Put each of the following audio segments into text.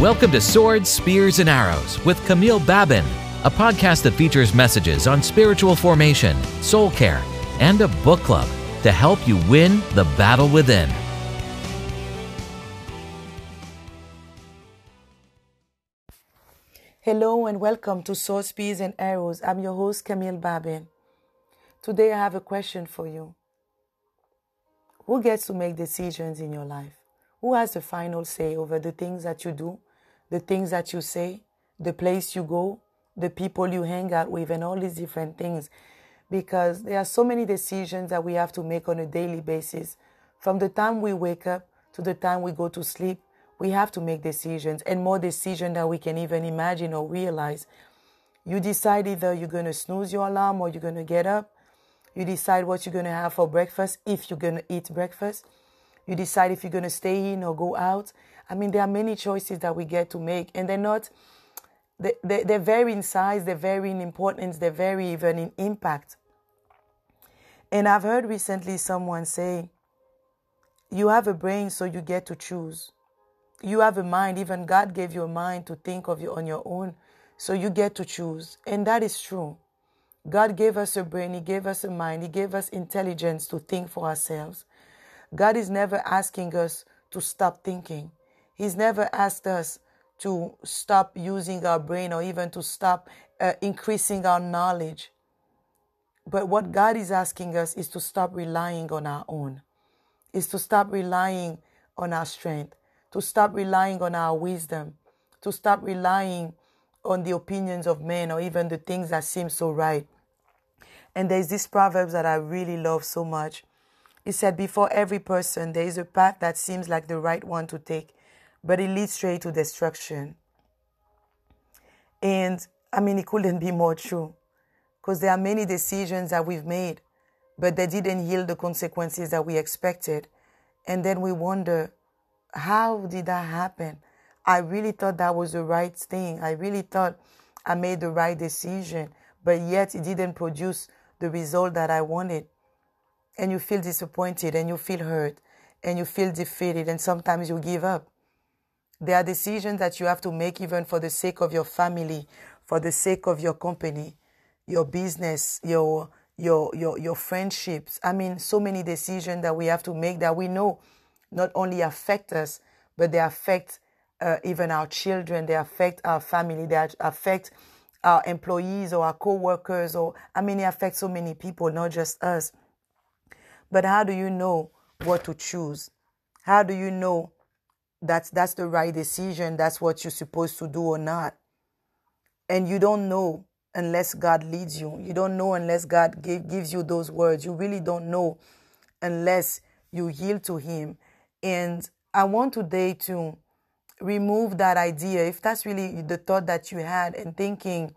Welcome to Swords, Spears, and Arrows with Camille Babin, a podcast that features messages on spiritual formation, soul care, and a book club to help you win the battle within. Hello and welcome to Swords, Spears, and Arrows. I'm your host, Camille Babin. Today I have a question for you. Who gets to make decisions in your life? Who has the final say over the things that you do, the things that you say, the place you go, the people you hang out with, and all these different things? Because there are so many decisions that we have to make on a daily basis. From the time we wake up to the time we go to sleep, we have to make decisions and more decisions than we can even imagine or realize. You decide either you're going to snooze your alarm or you're going to get up. You decide what you're going to have for breakfast if you're going to eat breakfast. You decide if you're going to stay in or go out. I mean, there are many choices that we get to make, and they're not, they, they, they're very in size, they're very in importance, they're very even in impact. And I've heard recently someone say, You have a brain, so you get to choose. You have a mind even god gave you a mind to think of you on your own so you get to choose. And that is true. God gave us a brain he gave us a mind he gave us intelligence to think for ourselves. God is never asking us to stop thinking he's never asked us to stop using our brain or even to stop uh, increasing our knowledge but what god is asking us is to stop relying on our own is to stop relying on our strength to stop relying on our wisdom, to stop relying on the opinions of men or even the things that seem so right. And there's this proverb that I really love so much. It said, Before every person, there is a path that seems like the right one to take, but it leads straight to destruction. And I mean, it couldn't be more true because there are many decisions that we've made, but they didn't yield the consequences that we expected. And then we wonder, how did that happen? I really thought that was the right thing. I really thought I made the right decision, but yet it didn't produce the result that I wanted. And you feel disappointed and you feel hurt and you feel defeated and sometimes you give up. There are decisions that you have to make even for the sake of your family, for the sake of your company, your business, your your your your friendships. I mean, so many decisions that we have to make that we know not only affect us, but they affect uh, even our children, they affect our family, they affect our employees or our co-workers or I mean it affects so many people, not just us. But how do you know what to choose? How do you know that that's the right decision, that's what you're supposed to do or not? And you don't know unless God leads you. You don't know unless God give, gives you those words. You really don't know unless you yield to Him and I want today to remove that idea, if that's really the thought that you had, and thinking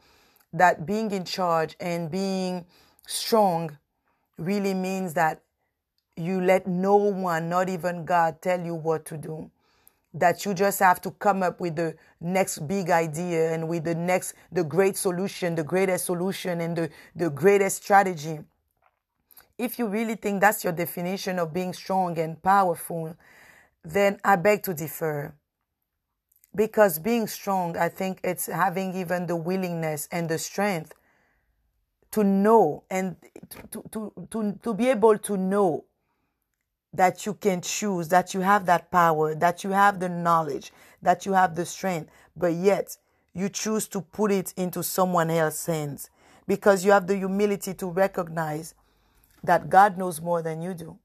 that being in charge and being strong really means that you let no one, not even God, tell you what to do. That you just have to come up with the next big idea and with the next, the great solution, the greatest solution, and the, the greatest strategy. If you really think that's your definition of being strong and powerful, then I beg to differ. Because being strong, I think it's having even the willingness and the strength to know and to, to, to, to be able to know that you can choose, that you have that power, that you have the knowledge, that you have the strength, but yet you choose to put it into someone else's hands because you have the humility to recognize that God knows more than you do.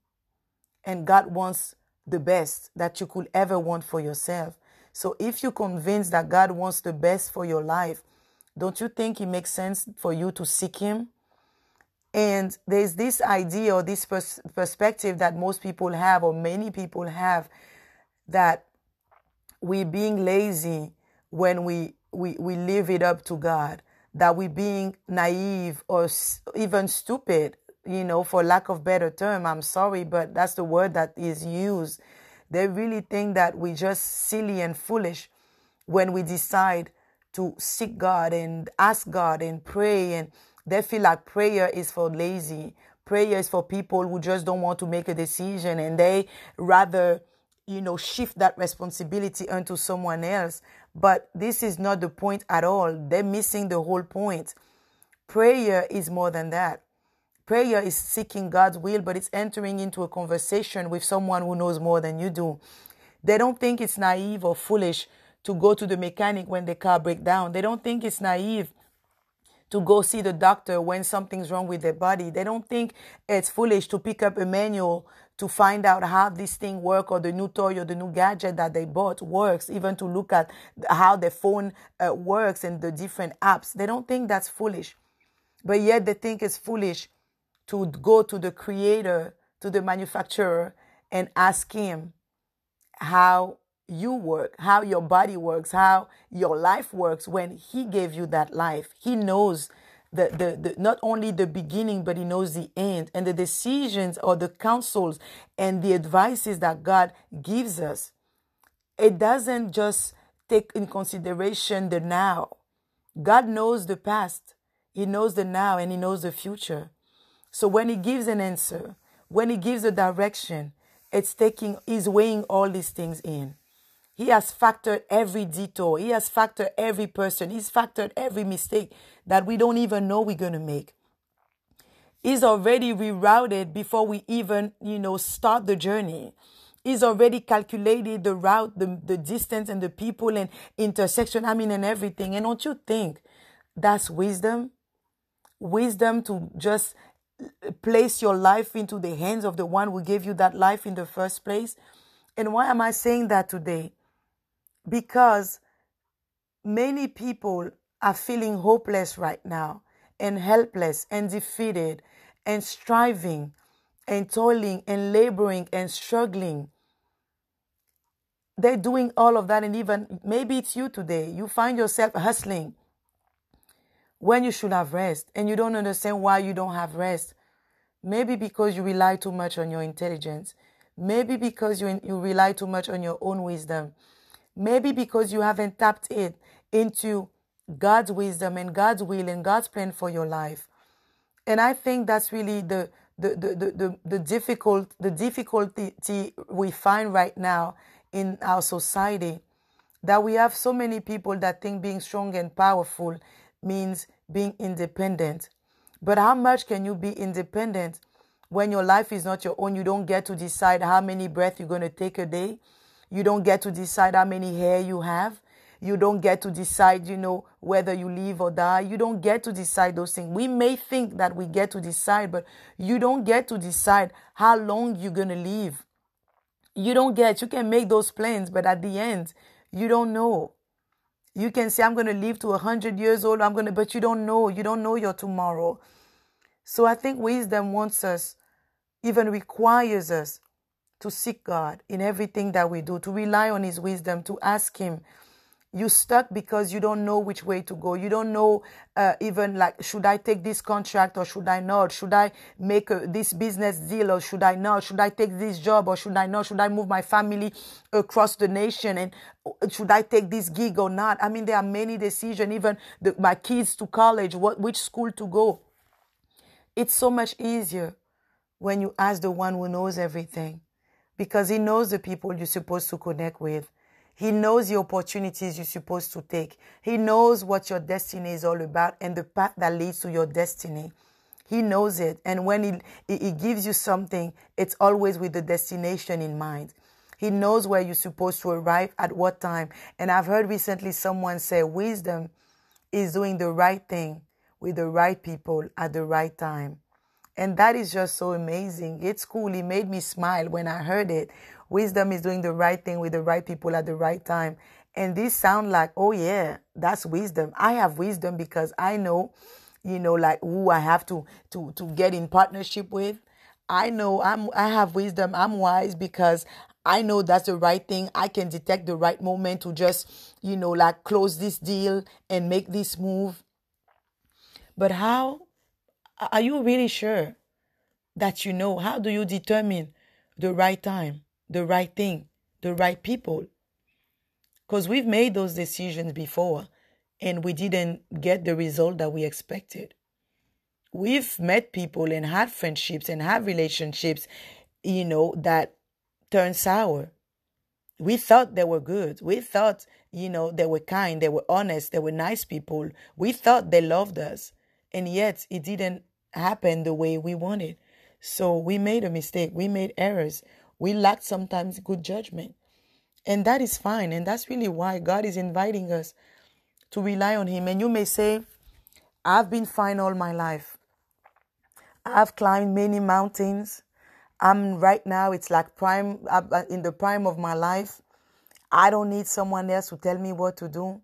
And God wants the best that you could ever want for yourself. So if you're convinced that God wants the best for your life, don't you think it makes sense for you to seek Him? And there's this idea or this pers- perspective that most people have, or many people have, that we're being lazy when we, we, we leave it up to God, that we're being naive or s- even stupid you know, for lack of better term, I'm sorry, but that's the word that is used. They really think that we're just silly and foolish when we decide to seek God and ask God and pray. And they feel like prayer is for lazy. Prayer is for people who just don't want to make a decision and they rather, you know, shift that responsibility onto someone else. But this is not the point at all. They're missing the whole point. Prayer is more than that. Prayer is seeking God's will, but it's entering into a conversation with someone who knows more than you do. They don't think it's naive or foolish to go to the mechanic when the car breaks down. They don't think it's naive to go see the doctor when something's wrong with their body. They don't think it's foolish to pick up a manual to find out how this thing works or the new toy or the new gadget that they bought works, even to look at how the phone uh, works and the different apps. They don't think that's foolish. But yet they think it's foolish to go to the creator, to the manufacturer, and ask him how you work, how your body works, how your life works when He gave you that life. He knows the, the, the, not only the beginning, but He knows the end and the decisions or the counsels and the advices that God gives us. It doesn't just take in consideration the now. God knows the past, He knows the now, and He knows the future. So when He gives an answer, when He gives a direction, it's taking, He's weighing all these things in. He has factored every detour. He has factored every person. He's factored every mistake that we don't even know we're going to make. He's already rerouted before we even, you know, start the journey. He's already calculated the route, the, the distance and the people and intersection, I mean, and everything. And don't you think that's wisdom? Wisdom to just place your life into the hands of the one who gave you that life in the first place. And why am I saying that today? Because many people are feeling hopeless right now and helpless and defeated and striving and toiling and laboring and struggling. They're doing all of that, and even maybe it's you today. You find yourself hustling when you should have rest, and you don't understand why you don't have rest. Maybe because you rely too much on your intelligence. Maybe because you, you rely too much on your own wisdom. Maybe because you haven't tapped it into God's wisdom and God's will and God's plan for your life. And I think that's really the the, the, the, the, the difficult the difficulty we find right now in our society that we have so many people that think being strong and powerful means being independent. But how much can you be independent when your life is not your own? You don't get to decide how many breaths you're going to take a day. You don't get to decide how many hair you have. You don't get to decide, you know, whether you live or die. You don't get to decide those things. We may think that we get to decide, but you don't get to decide how long you're going to live. You don't get, you can make those plans, but at the end, you don't know. You can say, I'm going to live to 100 years old, I'm going to, but you don't know. You don't know your tomorrow. So I think wisdom wants us, even requires us to seek God in everything that we do, to rely on His wisdom, to ask Him. You stuck because you don't know which way to go. You don't know uh, even like, should I take this contract or should I not? Should I make a, this business deal or should I not? Should I take this job or should I not? Should I move my family across the nation and uh, should I take this gig or not? I mean, there are many decisions, even the, my kids to college, what, which school to go. It's so much easier when you ask the one who knows everything because He knows the people you're supposed to connect with. He knows the opportunities you're supposed to take. He knows what your destiny is all about and the path that leads to your destiny. He knows it. And when he, he gives you something, it's always with the destination in mind. He knows where you're supposed to arrive at what time. And I've heard recently someone say wisdom is doing the right thing with the right people at the right time. And that is just so amazing. It's cool. It made me smile when I heard it. Wisdom is doing the right thing with the right people at the right time. And this sound like, oh yeah, that's wisdom. I have wisdom because I know, you know, like who I have to to to get in partnership with. I know I'm I have wisdom. I'm wise because I know that's the right thing. I can detect the right moment to just, you know, like close this deal and make this move. But how are you really sure that you know? How do you determine the right time, the right thing, the right people? Because we've made those decisions before and we didn't get the result that we expected. We've met people and had friendships and had relationships, you know, that turned sour. We thought they were good. We thought, you know, they were kind, they were honest, they were nice people. We thought they loved us. And yet it didn't happen the way we wanted. So we made a mistake. We made errors. We lacked sometimes good judgment. And that is fine. And that's really why God is inviting us to rely on Him. And you may say, I've been fine all my life. I've climbed many mountains. I'm right now, it's like prime, uh, in the prime of my life. I don't need someone else to tell me what to do.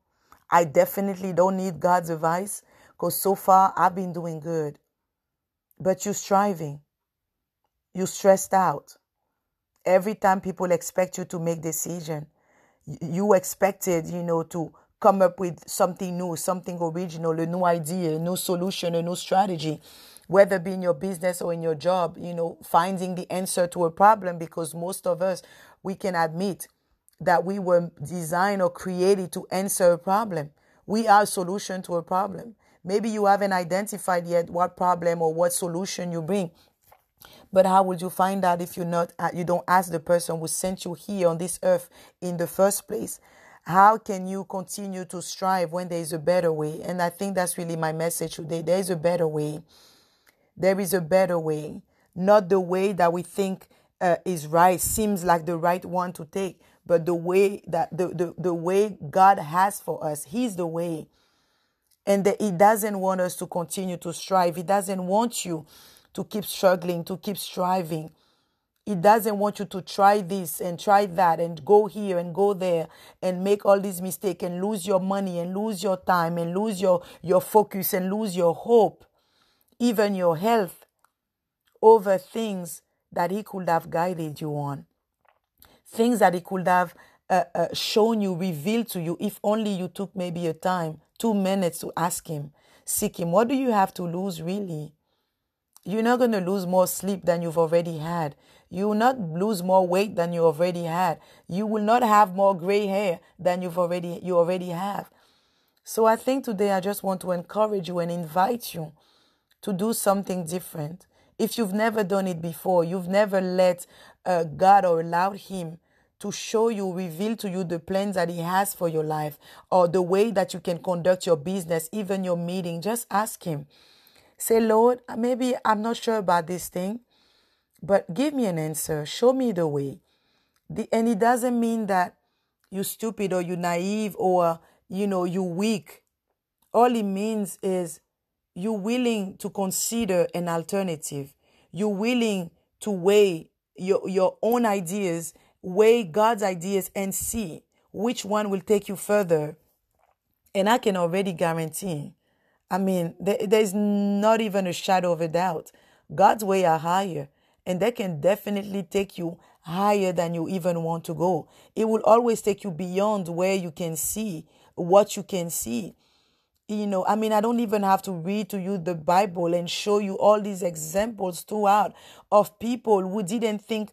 I definitely don't need God's advice because so far I've been doing good. But you're striving. You're stressed out. Every time people expect you to make decision, you expected, you know, to come up with something new, something original, a new idea, a new solution, a new strategy, whether it be in your business or in your job, you know, finding the answer to a problem because most of us, we can admit that we were designed or created to answer a problem. We are solution to a problem. Maybe you haven't identified yet what problem or what solution you bring. But how would you find out if you not uh, you don't ask the person who sent you here on this earth in the first place? How can you continue to strive when there is a better way? And I think that's really my message today. There is a better way. There is a better way. Not the way that we think uh, is right, seems like the right one to take, but the way that the, the, the way God has for us. He's the way. And that He doesn't want us to continue to strive. He doesn't want you to keep struggling, to keep striving. He doesn't want you to try this and try that and go here and go there and make all these mistakes and lose your money and lose your time and lose your, your focus and lose your hope, even your health, over things that He could have guided you on. Things that He could have uh, uh, shown you, revealed to you, if only you took maybe a time, two minutes to ask Him, seek Him. What do you have to lose really? You're not going to lose more sleep than you've already had. You will not lose more weight than you already had. You will not have more gray hair than you've already you already have. So I think today I just want to encourage you and invite you to do something different. If you've never done it before, you've never let uh, God or allowed Him to show you, reveal to you the plans that He has for your life or the way that you can conduct your business, even your meeting, just ask Him. Say, Lord, maybe I'm not sure about this thing. But give me an answer. Show me the way. The, and it doesn't mean that you're stupid or you're naive or, you know, you're weak. All it means is you're willing to consider an alternative. You're willing to weigh your, your own ideas, weigh God's ideas and see which one will take you further. And I can already guarantee, I mean, there, there's not even a shadow of a doubt. God's way are higher and they can definitely take you higher than you even want to go. It will always take you beyond where you can see what you can see. You know, I mean, I don't even have to read to you the Bible and show you all these examples throughout of people who didn't think,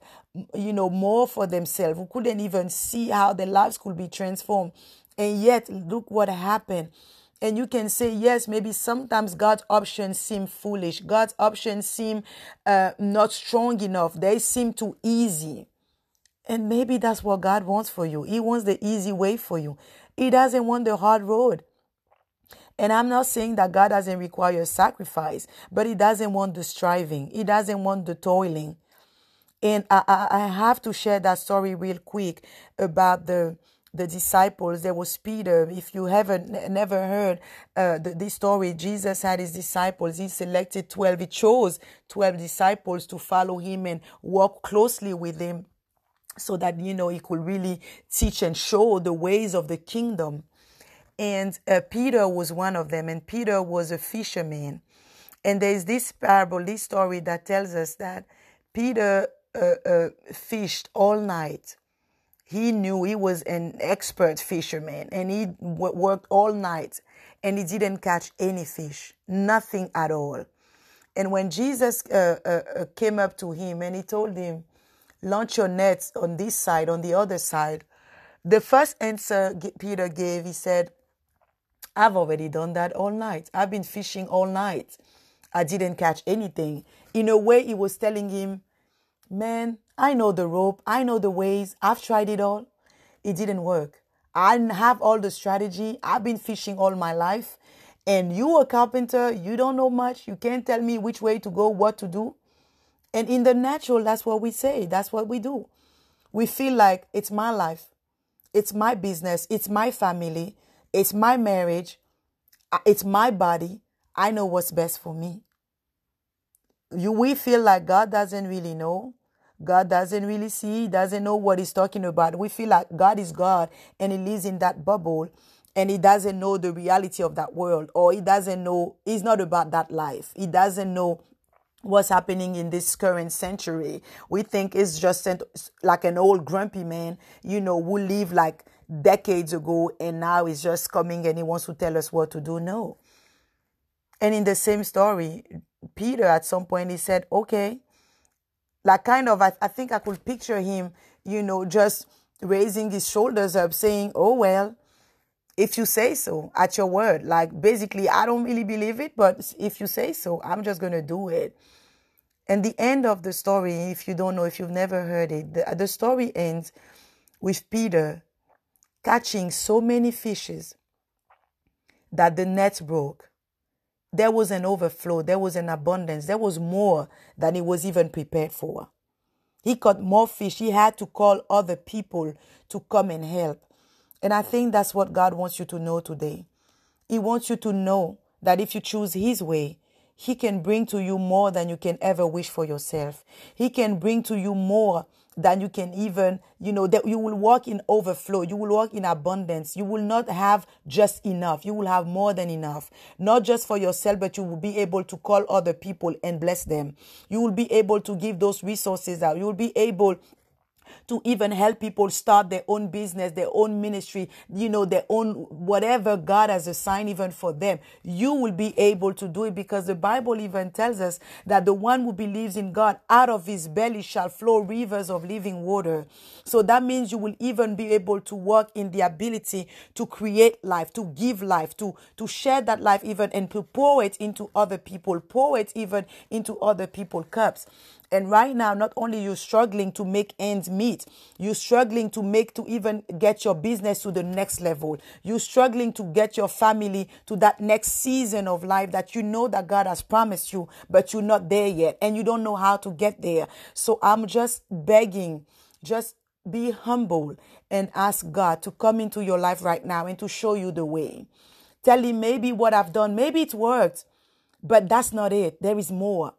you know, more for themselves, who couldn't even see how their lives could be transformed. And yet, look what happened. And you can say yes maybe sometimes god's options seem foolish. God's options seem uh, not strong enough. They seem too easy. And maybe that's what god wants for you. He wants the easy way for you. He doesn't want the hard road and I'm not saying that God doesn't require sacrifice, but He doesn't want the striving. He doesn't want the toiling. And I, I, I have to share that story real quick about the the disciples. There was peter. If you haven't never heard uh, the, this story jesus had his disciples. He selected 12 he chose 12 disciples to follow him and walk closely with him so that you know he could really teach and show the ways of the kingdom and uh, peter was one of them and peter was a fisherman and there's this parable this story that tells us that peter uh, uh fished all night he knew he was an expert fisherman and he w- worked all night and he didn't catch any fish, nothing at all. And when Jesus uh, uh, uh, came up to him and he told him, launch your nets on this side, on the other side, the first answer Peter gave, he said, I've already done that all night. I've been fishing all night. I didn't catch anything. In a way, he was telling him, Man, I know the rope. I know the ways. I've tried it all. it didn't work. I have all the strategy. I've been fishing all my life. And you a carpenter, you don't know much. You can't tell me which way to go, what to do. And in the natural, that's what we say. That's what we do. We feel like it's my life. It's my business. It's my family. It's my marriage. It's my body. I know what's best for me. You, we feel like God doesn't really know. God doesn't really see, doesn't know what he's talking about. We feel like God is God and he lives in that bubble and he doesn't know the reality of that world or he doesn't know, he's not about that life. He doesn't know what's happening in this current century. We think it's just like an old grumpy man, you know, who live like decades ago and now he's just coming and he wants to tell us what to do. No. And in the same story, Peter at some point he said, okay, like kind of I, I think I could picture him, you know, just raising his shoulders up saying, Oh well, if you say so at your word. Like basically I don't really believe it, but if you say so, I'm just gonna do it. And the end of the story, if you don't know, if you've never heard it, the, the story ends with Peter catching so many fishes that the net broke there was an overflow, there was an abundance, there was more than he was even prepared for. He caught more fish. He had to call other people to come and help. And I think that's what God wants you to know today. He wants you to know that if you choose His way, He can bring to you more than you can ever wish for yourself. He can bring to you more than you can even, you know, that you will walk in overflow. You will walk in abundance. You will not have just enough. You will have more than enough. Not just for yourself, but you will be able to call other people and bless them. You will be able to give those resources out. You will be able to even help people start their own business, their own ministry, you know, their own whatever God has assigned even for them. You will be able to do it because the Bible even tells us that the one who believes in God, out of his belly shall flow rivers of living water. So that means you will even be able to work in the ability to create life, to give life, to, to share that life even and to pour it into other people, pour it even into other people's cups. And right now, not only you struggling to make ends meet, you're struggling to make to even get your business to the next level. You're struggling to get your family to that next season of life that you know that God has promised you, but you're not there yet and you don't know how to get there. So I'm just begging, just be humble and ask God to come into your life right now and to show you the way. Tell him maybe what I've done, maybe it worked, but that's not it. There is more.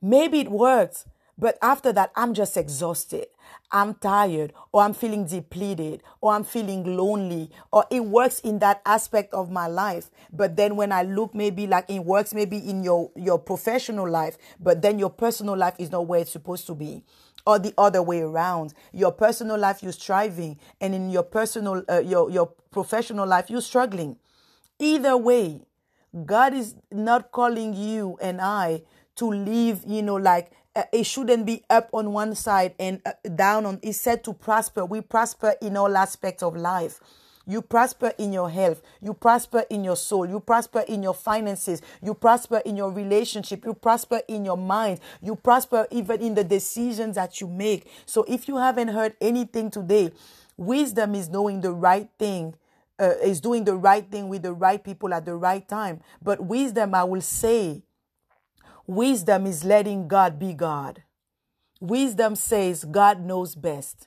Maybe it works, but after that, I'm just exhausted. I'm tired, or I'm feeling depleted, or I'm feeling lonely, or it works in that aspect of my life. But then when I look, maybe like it works maybe in your, your professional life, but then your personal life is not where it's supposed to be. Or the other way around. Your personal life, you're striving, and in your personal, uh, your, your professional life, you're struggling. Either way, God is not calling you and I to live, you know, like uh, it shouldn't be up on one side and uh, down on. It's said to prosper. We prosper in all aspects of life. You prosper in your health. You prosper in your soul. You prosper in your finances. You prosper in your relationship. You prosper in your mind. You prosper even in the decisions that you make. So if you haven't heard anything today, wisdom is knowing the right thing. Uh, is doing the right thing with the right people at the right time. But wisdom, I will say, Wisdom is letting God be God. Wisdom says God knows best.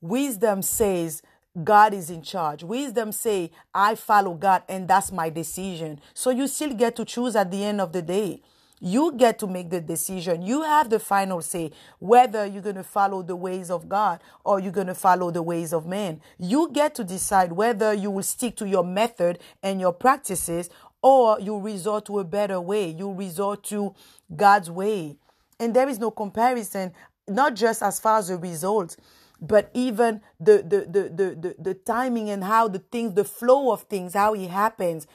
Wisdom says God is in charge. Wisdom say I follow God and that's my decision. So you still get to choose at the end of the day. You get to make the decision. You have the final say whether you're going to follow the ways of God or you're going to follow the ways of man. You get to decide whether you will stick to your method and your practices or you resort to a better way. You resort to God's way. And there is no comparison, not just as far as the results, but even the, the, the, the, the, the timing and how the things, the flow of things, how it happens.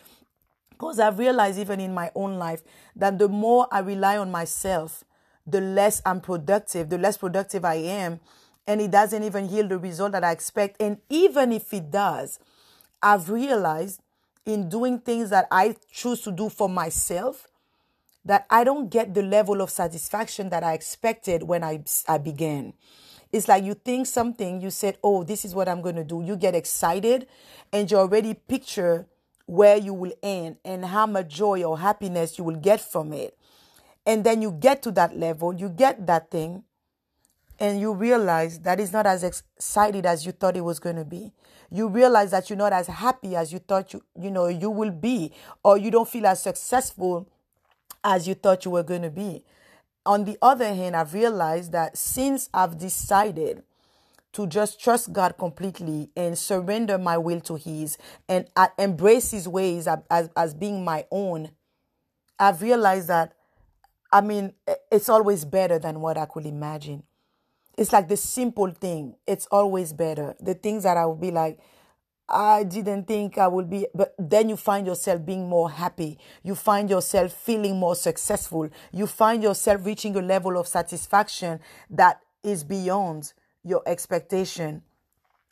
Because I've realized even in my own life that the more I rely on myself, the less I'm productive, the less productive I am. And it doesn't even yield the result that I expect. And even if it does, I've realized in doing things that I choose to do for myself that I don't get the level of satisfaction that I expected when I, I began. It's like you think something, you said, Oh, this is what I'm going to do. You get excited and you already picture where you will end and how much joy or happiness you will get from it. And then you get to that level, you get that thing, and you realize that it's not as excited as you thought it was going to be. You realize that you're not as happy as you thought you you know you will be, or you don't feel as successful as you thought you were going to be. On the other hand, I've realized that since I've decided to just trust God completely and surrender my will to His and uh, embrace His ways as, as being my own, I've realized that, I mean, it's always better than what I could imagine. It's like the simple thing, it's always better. The things that I would be like, I didn't think I would be, but then you find yourself being more happy. You find yourself feeling more successful. You find yourself reaching a level of satisfaction that is beyond your expectation.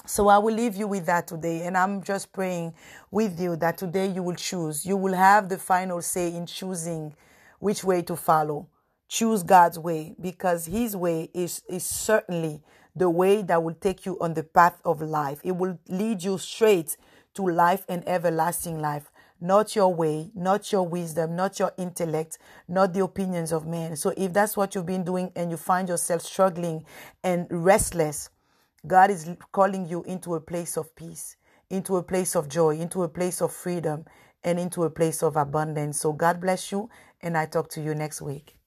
So I will leave you with that today. And I'm just praying with you that today you will choose. You will have the final say in choosing which way to follow. Choose God's way because His way is, is certainly the way that will take you on the path of life. It will lead you straight to life and everlasting life not your way, not your wisdom, not your intellect, not the opinions of men. So if that's what you've been doing and you find yourself struggling and restless, God is calling you into a place of peace, into a place of joy, into a place of freedom, and into a place of abundance. So God bless you, and I talk to you next week.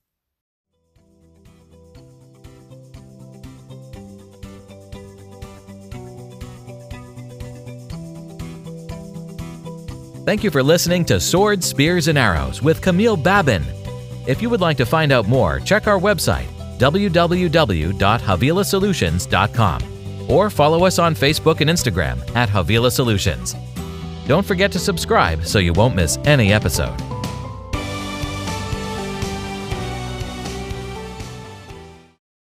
Thank you for listening to Swords, Spears, and Arrows with Camille Babin. If you would like to find out more, check our website, www.havilasolutions.com, or follow us on Facebook and Instagram at Havila Solutions. Don't forget to subscribe so you won't miss any episode.